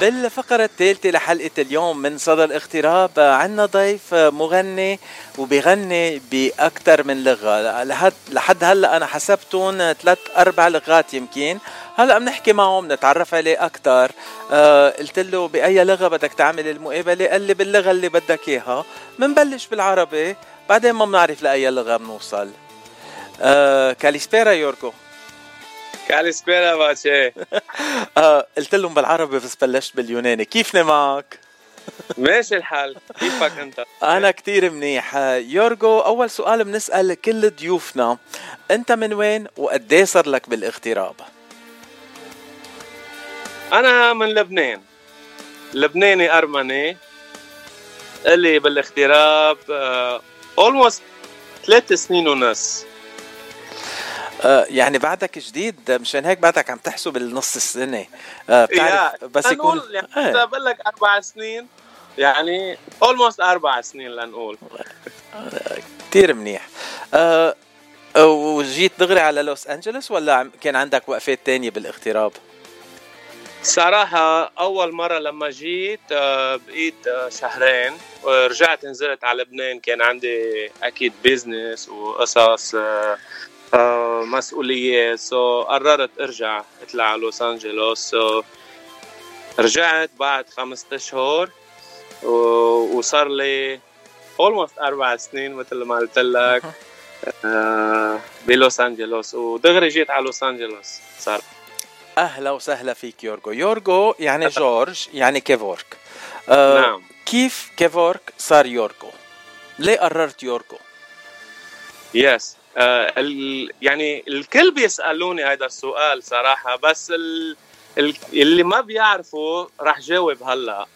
بالفقرة الثالثة لحلقة اليوم من صدى الاغتراب عنا ضيف مغني وبيغني بأكثر من لغة. لحد, هلأ أنا حسبتهم ثلاث أربع لغات يمكن. هلأ بنحكي معه بنتعرف عليه أكثر. آه قلت له بأي لغة بدك تعمل المقابلة؟ قال لي باللغة اللي بدك إياها. بنبلش بالعربي بعدين ما بنعرف لأي لغة بنوصل. آه كاليسبيرا يوركو. كاليسبيرا باتشي آه قلت لهم بالعربي بس بلشت باليوناني. كيفني معك؟ ماشي الحال. كيفك أنت؟ أنا كتير منيح. يورجو أول سؤال بنسأل كل ضيوفنا. أنت من وين وقد صار لك بالاغتراب؟ أنا من لبنان. لبناني أرمني. اللي بالاغتراب اولموست ثلاث سنين ونص. آه يعني بعدك جديد مشان هيك بعدك عم تحسب النص السنة آه بتعرف بس يكون يعني آه. بقول لك أربع سنين يعني اولموست أربع سنين لنقول كثير منيح آه وجيت دغري على لوس أنجلوس ولا كان عندك وقفات تانية بالاغتراب؟ صراحة أول مرة لما جيت آه، بقيت آه، شهرين ورجعت نزلت على لبنان كان عندي أكيد business وقصص آه، مسؤولية. so قررت ارجع اطلع على لوس انجلوس. so رجعت بعد خمسة أشهر. وصار لي almost أربع سنين مثل ما قلت لك. آه، بلوس انجلوس. ودغري جيت على لوس انجلوس. صار. أهلا وسهلا فيك يورجو يورجو يعني جورج يعني كيفورك. آه نعم. كيف كيفورك صار يورجو ليه قررت يورجو yes يعني الكل بيسألوني هذا السؤال صراحة بس ال ال اللي ما بيعرفوا راح جاوب هلا.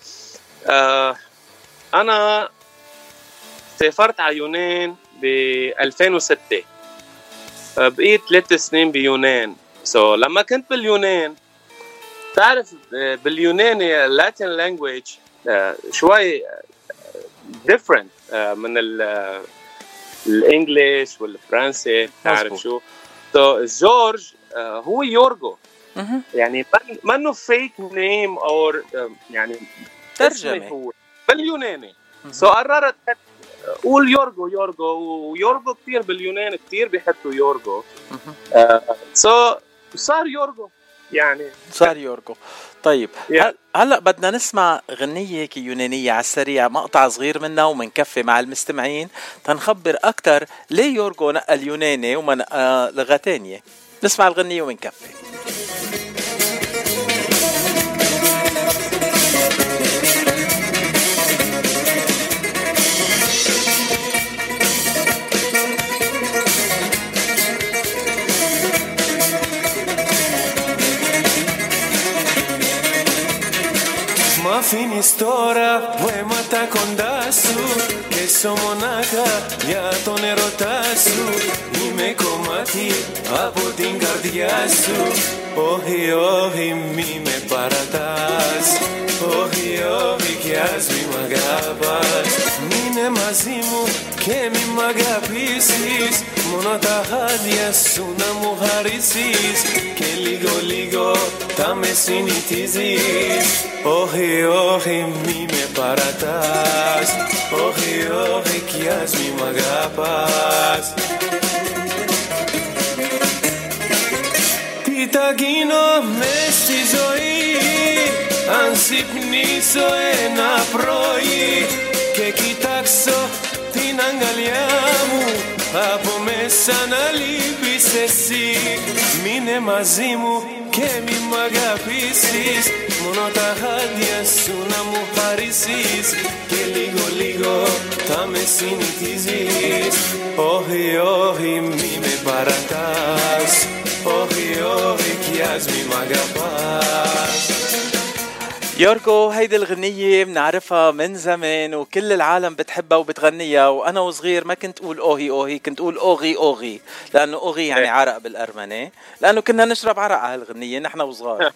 آه أنا سافرت على يونان ب 2006 آه بقيت ثلاث سنين بيونان. so so, لما كنت باليونان تعرف آه، باليوناني ال Latin language آه، شوي different آه، من ال English والفرنسي تعرف شو. so so, جورج uh, هو يورجو. يعني ما انه fake name أو يعني ترجمة. هو. باليوناني. so قررت قول يورجو يورجو. ويورجو كثير باليونان كثير بيحطوا يورجو. سو so, صار يورجو. يعني. صار يورجو طيب yeah. هلا بدنا نسمع غنية يونانية على السريع مقطع صغير منها ومنكفي مع المستمعين. تنخبر أكثر ليه يورجو نقى اليوناني وما نقى لغة تانية. نسمع الغنية ومنكفي. Αφήνεις τώρα που αίματα κοντά σου Και σω μονάχα για τον ερωτά σου. Είμαι κομμάτι από την καρδιά σου. Όχι, όχι, μη με παρατάς. Όχι, όχι, κι ας μη μ' αγαπάς. Μείνε μαζί μου και μη μ' αγαπήσεις. Μόνο τα χάδια σου να μου χαρίσεις. Και λίγο λίγο θα με συνηθίζεις. Όχι, όχι, μη με παρατάς. Όχι, όχι, κι ας μη μ' αγαπάς Τι θα γίνω μες στη ζωή. Αν ξυπνήσω ένα πρωί Και κοιτάξω την αγκαλιά μου Από μέσα να λείπεις εσύ. Μείνε μαζί μου και μη μ' αγαπήσεις. Μόνο τα χάδια σου να μου χαρίσεις. Και λίγο λίγο θα με συνηθίζεις. Όχι, όχι, μη με παρατάς. Όχι, όχι, يوركو هيدي الغنية بنعرفها من زمان وكل العالم بتحبها وبتغنيها وأنا وصغير ما كنت أقول أوهي أوهي كنت أقول أوغي أوغي لأنه أوغي يعني عرق بالأرمني لأنه كنا نشرب عرق على هالغنية نحن وصغار.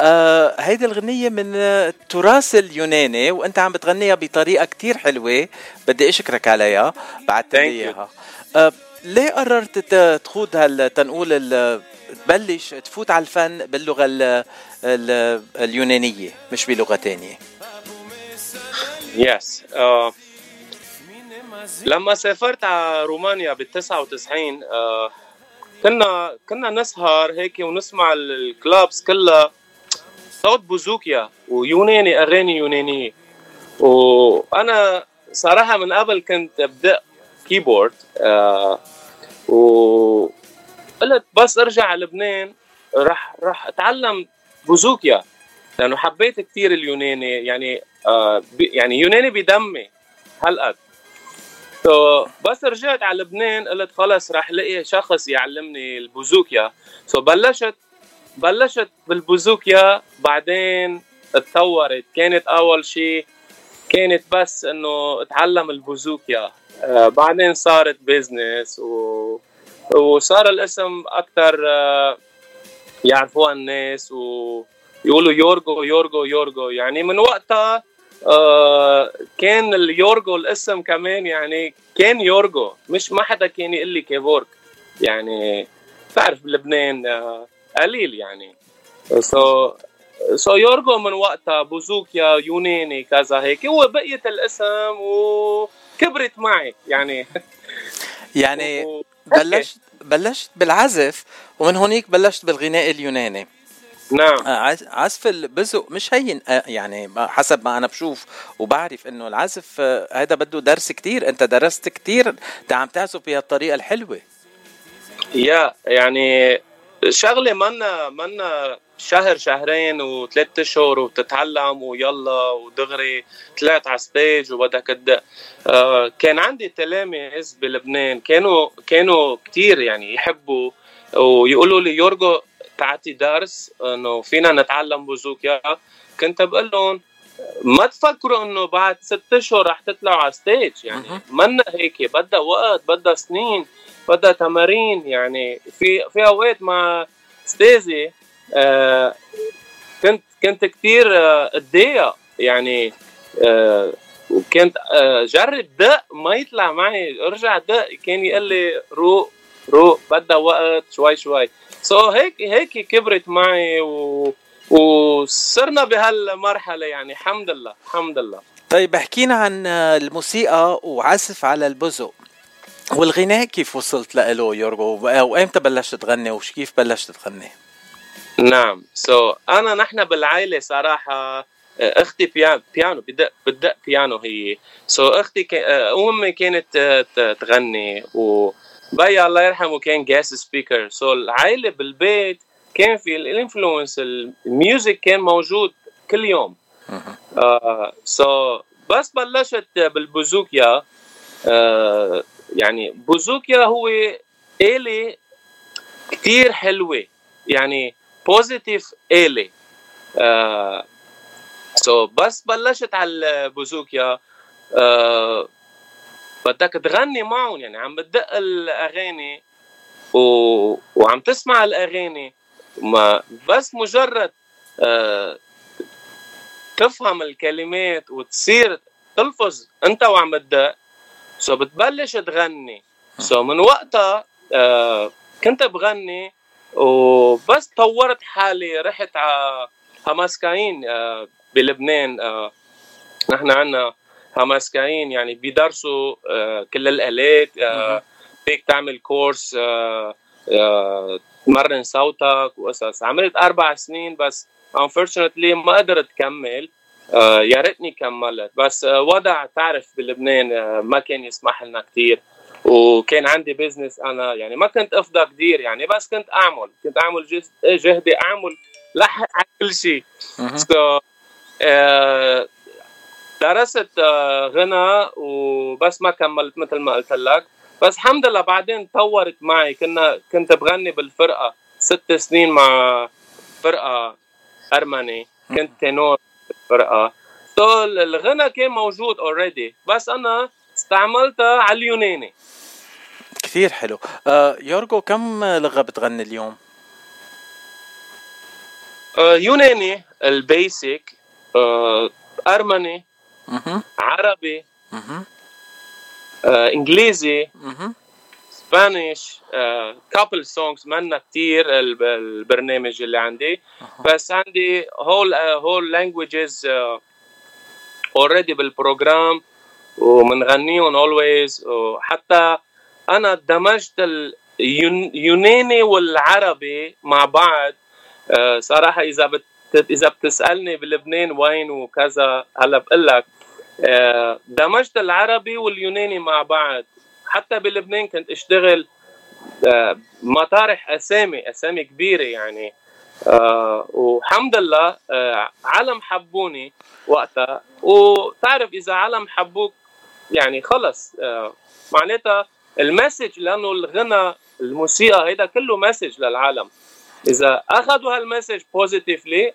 آه هيدي الغنية من التراث اليوناني وأنت عم بتغنيها بطريقة كتير حلوة بدي أشكرك عليها بعد لي إياها. آه ليه قررت تخوض هالتنقول تبلش تفوت على الفن باللغة ال ال اليونانية مش بلغة تانية. يس uh, لما سافرت على رومانيا بال 99 uh, كنا كنا نسهر هيك ونسمع الكلابس كلها. صوت بوزوكيا ويوناني أغاني يونانية. وأنا صراحة من قبل كنت أبدأ كيبورد آه وقلت بس ارجع على لبنان راح راح أتعلم بوزوكيا لأنه حبيت كثير اليوناني يعني آه يعني يوناني بدمي هالقد so بس رجعت على لبنان قلت خلص راح الاقي شخص يعلمني البوزوكيا. so بلشت بلشت بالبوزوكيا بعدين اتطورت. كانت أول شيء كانت بس إنه أتعلم البوزوكيا. آه بعدين صارت business و... وصار الاسم أكثر آه يعرفوها الناس ويقولوا يورجو يورجو يورجو. يعني من وقتها آه كان اليورجو الاسم كمان يعني كان يورجو مش ما حدا كان يقول لي كيفورك. يعني بتعرف بلبنان آه قليل يعني. so so, so يورجو من وقتها بوزوكيا يوناني كذا هيك. هو بقية الاسم وكبرت معي يعني. يعني. بلشت بلشت بالعزف ومن هونيك بلشت بالغناء اليوناني. نعم. آه، عزف البزق مش هين. آه، يعني حسب ما أنا بشوف وبعرف إنه العزف هذا بده درس كتير. أنت درست كتير عم تعزف بهالطريقة الحلوة. يا يعني شغلة منا منا شهر شهرين وثلاث اشهر وتتعلم ويلا ودغري طلعت على stage وبدك تدق آه كان عندي تلاميذ بلبنان. كانوا كانوا كثير يعني يحبوا ويقولوا لي يورجو تعطي درس إنه فينا نتعلم بوزوكيا. كنت بقول لهم ما تفكروا انه بعد ست اشهر رح تطلعوا على ستيج يعني منا هيك بدها وقت بدها سنين بدها تمارين يعني في في اوقات مع استاذي آه كنت كنت كثير آه اتضايق يعني آه وكنت آه جرب دق ما يطلع معي ارجع دق كان يقول لي روق روق بدها وقت شوي شوي سو so هيك هيك كبرت معي و وصرنا بهالمرحلة يعني الحمد لله الحمد لله. طيب احكينا عن الموسيقى وعزف على البزق والغناء. كيف وصلت له يورجو وإمتى بلشت تغني؟ وكيف بلشت تغني؟ نعم so, أنا نحن بالعائلة صراحة أختي بيانو بيانو بدق بدق بيانو هي. so, أختي ك... أمي كانت تغني وبيي الله يرحمه كان guest speaker so العائلة بالبيت كان في ال influence ال music كان موجود كل يوم. so uh, so, بس بلشت بالبوزوكيا. uh, يعني بوزوكيا هو آلة كتير حلوة. يعني positive آلة. آه so بس بلشت على البوزوكيا آه بدك تغني معهم. يعني عم بتدق الأغاني و... وعم تسمع الأغاني. ما بس مجرد آه تفهم الكلمات وتصير تلفظ انت وعم تدق. so بتبلش تغني. so من وقتها آه كنت بغني وبس طورت حالي. رحت على هماسكاين آه بلبنان آه نحن عندنا هماسكاين يعني بيدرسوا آه كل الآلات آه فيك تعمل course آه آه تمرن صوتك وقصص عملت أربع سنين بس unfortunately ما قدرت كمل. آه يا ريتني كملت. بس آه وضع تعرف بلبنان آه ما كان يسمح لنا كثير وكان عندي بزنس أنا يعني ما كنت أفضى كثير يعني بس كنت أعمل. كنت أعمل جهدي أعمل لحق على كل شيء. so, آه درست آه غنى وبس ما كملت مثل ما قلت لك. بس الحمد لله بعدين طورت معي. كنا كنت بغني بالفرقة. ست سنين مع فرقة أرمني. كنت تنور الفرقه so الغنى كان موجود already بس أنا استعملتها على اليوناني. كثير حلو. آه يورجو كم لغة بتغني اليوم؟ آه يوناني ال basic آه أرمني. عربي إنجليزي مه. Spanish couple songs منا كتير البرنامج اللي عندي. بس عندي هول هول languages already بال program ومنغنيهم always وحتى أنا دمجت اليوناني والعربي مع بعض. آه، صراحة إذا بت إذا بتسألني بلبنان وين وكذا هلا بقول لك آه، دمجت العربي واليوناني مع بعض. حتى بلبنان كنت أشتغل آه، مطارح أسامي أسامي كبيرة يعني. آه والحمد لله آه عالم حبوني وقتها. وتعرف إذا عالم حبوك يعني خلص آه معناتها ال message لأنه الغنى الموسيقى هيدا كله message للعالم. إذا أخذوا هال message positively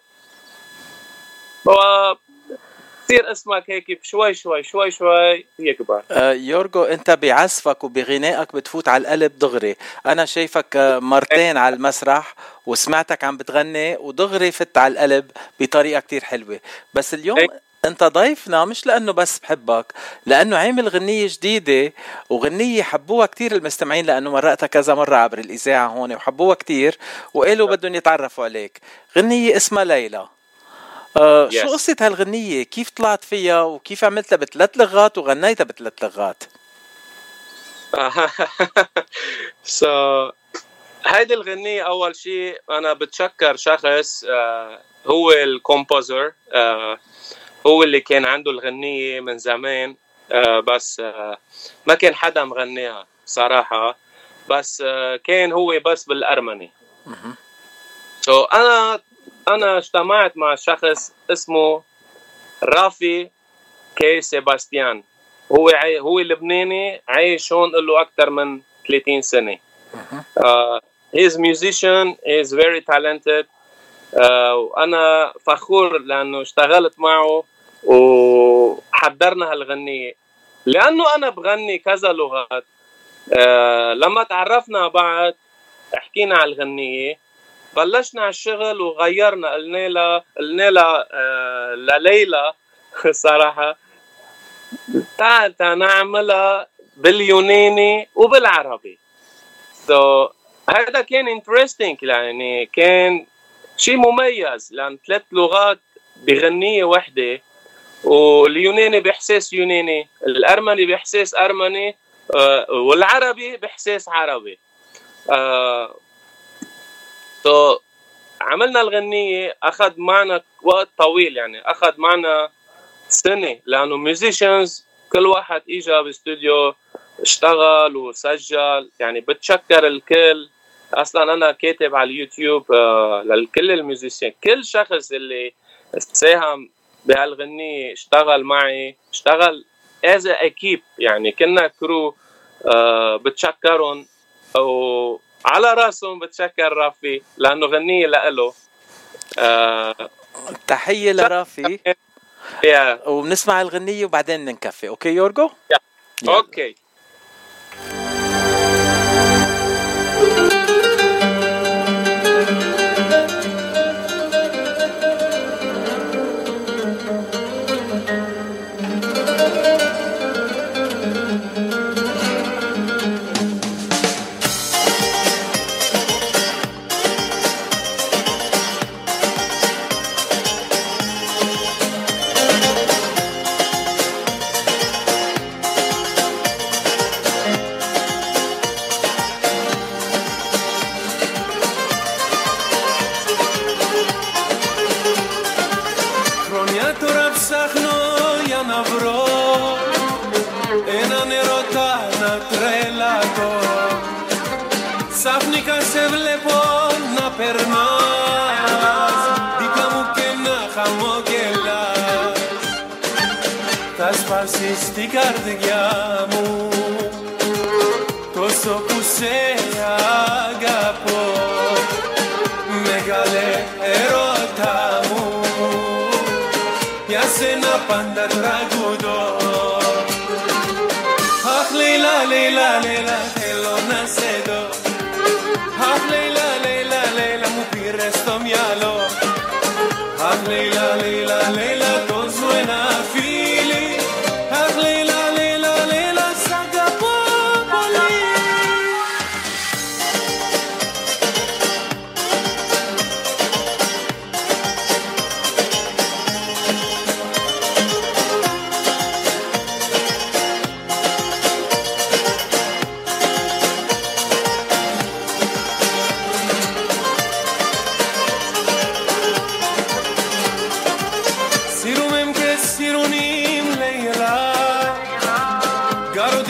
بتصير اسمك هيك شوي شوي شوي شوي يكبر آه يورجو انت بعزفك وبغنائك بتفوت على القلب دغري. أنا شايفك آه، مرتين على المسرح وسمعتك عم بتغني ودغري فت على القلب بطريقة كتير حلوة. بس اليوم انت ضيفنا مش لأنه بس بحبك لأنه عامل غنية جديدة وغنية حبوها كتير المستمعين لأنه مرقتها كذا مرة عبر الإذاعة هون وحبوها كتير وقالوا بدهم يتعرفوا عليك. غنية اسمها ليلى. آه yes. شو قصة هالغنية؟ كيف طلعت فيها وكيف عملتها بثلاث لغات وغنيتها بثلاث لغات؟ so هيدي الغنية أول شيء أنا بتشكر شخص uh, هو الكومبوزر uh, هو اللي كان عنده الغنية من زمان uh, بس uh, ما كان حدا مغنيها صراحة بس uh, كان هو بس بالأرمني so أنا أنا اجتمعت مع شخص اسمه رافي كي سيباستيان. هو عي... هو لبناني عايش هون له أكثر من 30 سنة. uh, he is musician he is very talented. uh, وأنا فخور لأنه اشتغلت معه وحضرنا هالغنية. لأنه أنا بغني كذا لغات. uh, لما تعرفنا بعض حكينا على الغنية. بلشنا على الشغل وغيرنا قلنا لها قلنا لها آه لليلى صراحة. تعال نعملها باليوناني وبالعربي. so, هذا كان interesting يعني كان شيء مميز لأن ثلاث لغات بغنية وحدة واليوناني بإحساس يوناني الأرمني بإحساس أرمني آه والعربي بإحساس عربي. so عملنا الغنية أخذ معنا وقت طويل يعني أخذ معنا سنة لأنه musicians كل واحد إجا باستوديو اشتغل وسجل يعني بتشكر الكل. أصلا أنا كاتب على اليوتيوب آه لكل ال musician كل شخص اللي ساهم بهالغنية اشتغل معي اشتغل as équipe يعني كنا crew آه بتشكرهم. على راسهم بتشكر رافي لأنه غنية لإله. آه تحية لرافي. Yeah. وبنسمع الغنية وبعدين ننكفي. okay يورجو؟ Yeah. okay σπάσεις την καρδιά μου τόσο που σε αγαπώ. Μεγάλε ερώτα μου για σένα πάντα τραγουδώ. Αχ Λίλα, Λίλα, Λίλα, θέλω να σε δω. Αχ Λίλα, Λίλα,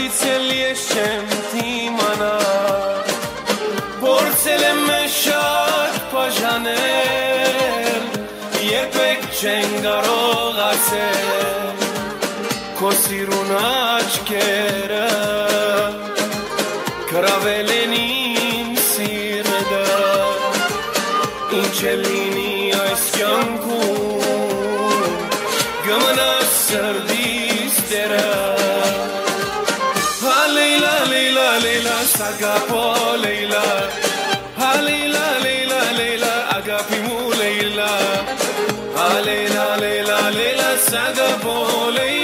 Այդից էլ ես չեմ դիմանա Փորձել եմ շատ բաժանել Երբեք չեն կարող ասել Քո սիրուն աչքերը Leyla Saga Boley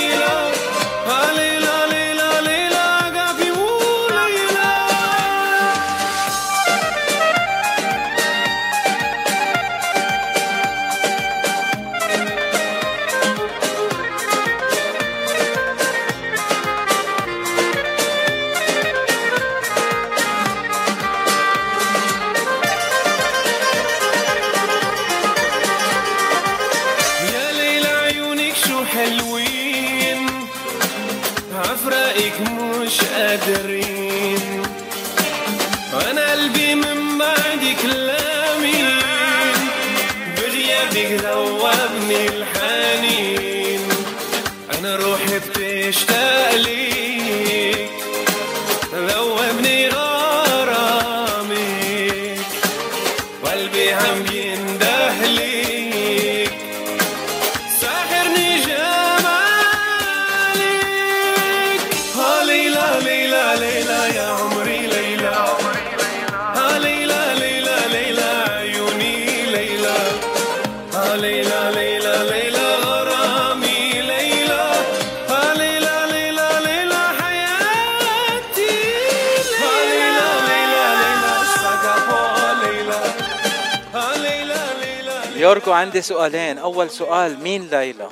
يورجو عندي سؤالين. أول سؤال مين ليلى؟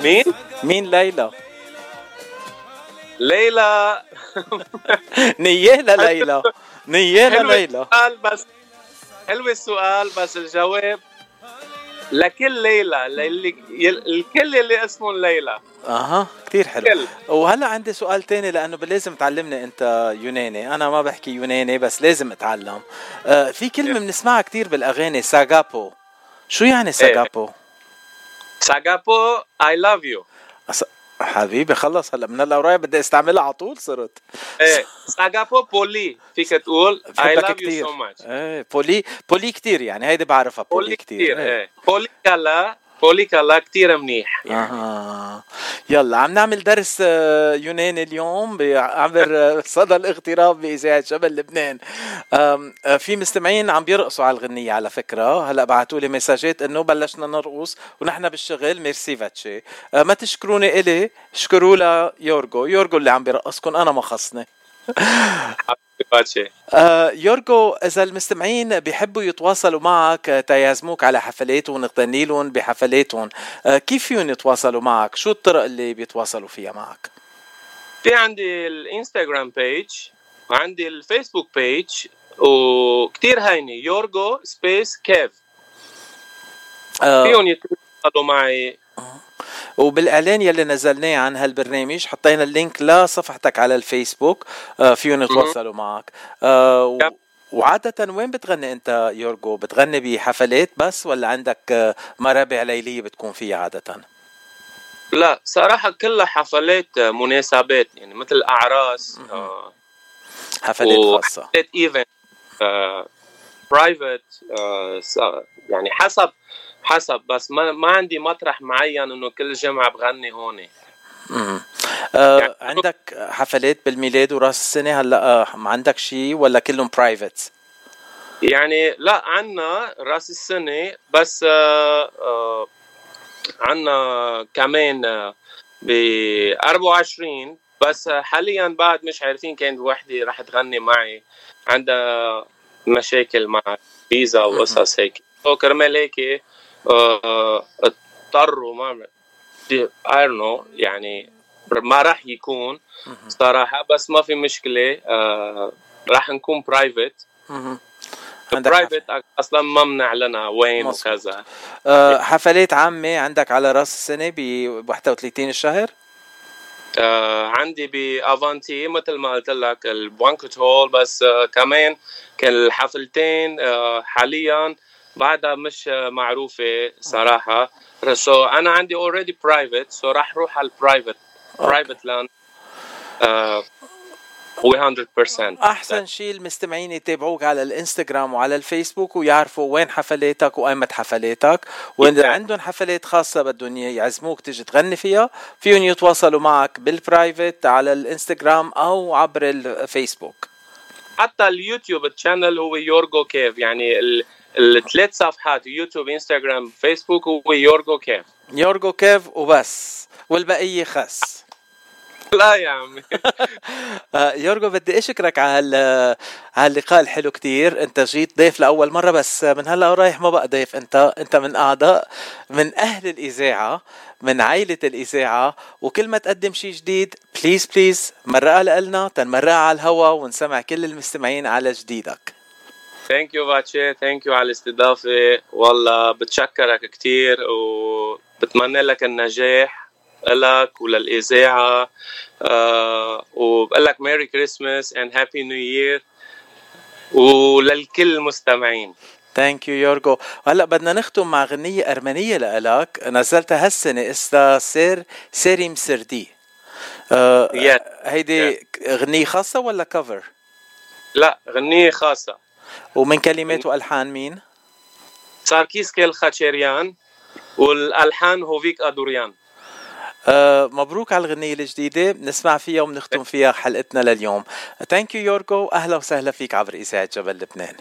مين؟ مين ليلى؟ ليلى. نية حلو لليلى السؤال بس حلو السؤال بس الجواب لكل ليلى للي الكل اللي اسمه ليلى. أها كثير حلو. كل. وهلأ عندي سؤال تاني لأنه لازم تعلمني أنت يوناني. أنا ما بحكي يوناني بس لازم أتعلم. آه في كلمة بنسمعها كثير بالأغاني σ'αγαπώ. شو يعني σ'αγαπώ؟ σ'αγαπώ I love you. حبيبي خلص هلا من هلا ورايح بدي أستعملها على طول صرت. إيه σ'αγαπώ πολύ فيك تقول I love you so much إيه πολύ πολύ كثير يعني هيدي بعرفها πολύ πολύ كثير كثير إيه. πολύ καλά πολύ καλά كثير منيح. يعني أها يلا عم نعمل درس آه، يوناني اليوم عبر آه، صدى الاغتراب بإذاعة شمال لبنان. آه، في مستمعين عم بيرقصوا على الغنية على فكرة. هلأ بعثوا لي مساجات إنه بلشنا نرقص ونحن بالشغل. ميرسي فاتشي. آه، ما تشكروني إلي. اشكروا ليورجو يورجو. اللي عم بيرقصكم أنا ما خصني. باتشي آه، يورجو إذا المستمعين بيحبوا يتواصلوا معك تيعزموك على حفلاتهم وتغني لهم بحفلاتهم. آه، كيف فيهم يتواصلوا معك؟ شو الطرق اللي بيتواصلوا فيها معك؟ في عندي الإنستغرام page وعندي الفيسبوك page وكتير هيني يورجو space كيف. آه، فيهم يتواصلوا معي وبالاعلان يلي نزلناه عن هالبرنامج حطينا ال link لصفحتك على الفيسبوك آه، فيهم يتواصلوا معك آه،. وعادة وين بتغني أنت يورجو؟ بتغني بحفلات بس ولا عندك آه، مرابع ليلية بتكون فيها عادة؟ لا صراحة كلها حفلات مناسبات يعني مثل أعراس آه، حفلات خاصة حفلات event private يعني حسب حسب بس ما ما عندي مطرح معين إنه كل جمعة بغني هون. آه يعني- عندك حفلات بالميلاد وراس السنة هلأ آه ما عندك شيء ولا كلهم private؟ يعني لا عنا راس السنة بس آه آه عنا كمان آه ب 24 بس آه حاليا بعد مش عارفين كانت وحدة رح تغني معي عندها مشاكل مع فيزا وقصص هيك so كرمال هيك اضطروا ما I don't know يعني ما راح يكون صراحة بس ما في مشكلة آه راح نكون private private أصلا ما بنعلنها وين مظبوط. وكذا. آه حفلات عامة عندك على رأس السنة ب 31 الشهر؟ آه عندي بافانتي مثل ما قلت لك ال banquet hall بس آه كمان كان الحفلتين آه حاليا بعدها مش آه. معروفة صراحة. so أنا عندي already private so راح روح على ال private private land هو 100% أحسن شيء المستمعين يتابعوك على الإنستغرام وعلى الفيسبوك ويعرفوا وين حفلاتك وايمت حفلاتك. وإذا عندهم حفلات خاصة بدهم يعزموك تيجي تغني فيها فيهم يتواصلوا معك بال private على الإنستغرام أو عبر الفيسبوك. حتى اليوتيوب ال channel هو يورجو كيف يعني الثلاث صفحات يوتيوب إنستغرام فيسبوك هو يورجو كيف. يورجو كيف وبس. والبقية خس. لا يا عمي. آه، يورجو بدي أشكرك على على اللقاء الحلو كتير. أنت جيت ضيف لأول مرة بس من هلأ ورايح ما بقى ضيف. أنت أنت من أعضاء من أهل الإذاعة من عائلة الإذاعة. وكل ما تقدم شيء جديد please please مرقها لنا تنمرقها على الهوا ونسمع كل المستمعين على جديدك. thank you باتشي thank you على الاستضافة. والله بتشكرك كتير وبتمنى لك النجاح لك وللإذاعة آه وبقول لك Merry Christmas and Happy New Year وللكل المستمعين thank you يورجو وهلا بدنا نختم مع غنية أرمنية لإلك. نزلتها هالسنة اسمها سير سيري مسردي آه yeah. هيدي yeah. غنية خاصة ولا cover؟ لا غنية خاصة. ومن كلمات وألحان مين؟ ساركيس كيل خاتشيريان والألحان هوفيك أدوريان. آه مبروك على الغنية الجديدة بنسمع فيها وبنختم فيها حلقتنا لليوم. thank you يورجو أهلا وسهلا فيك عبر إذاعة جبل لبنان.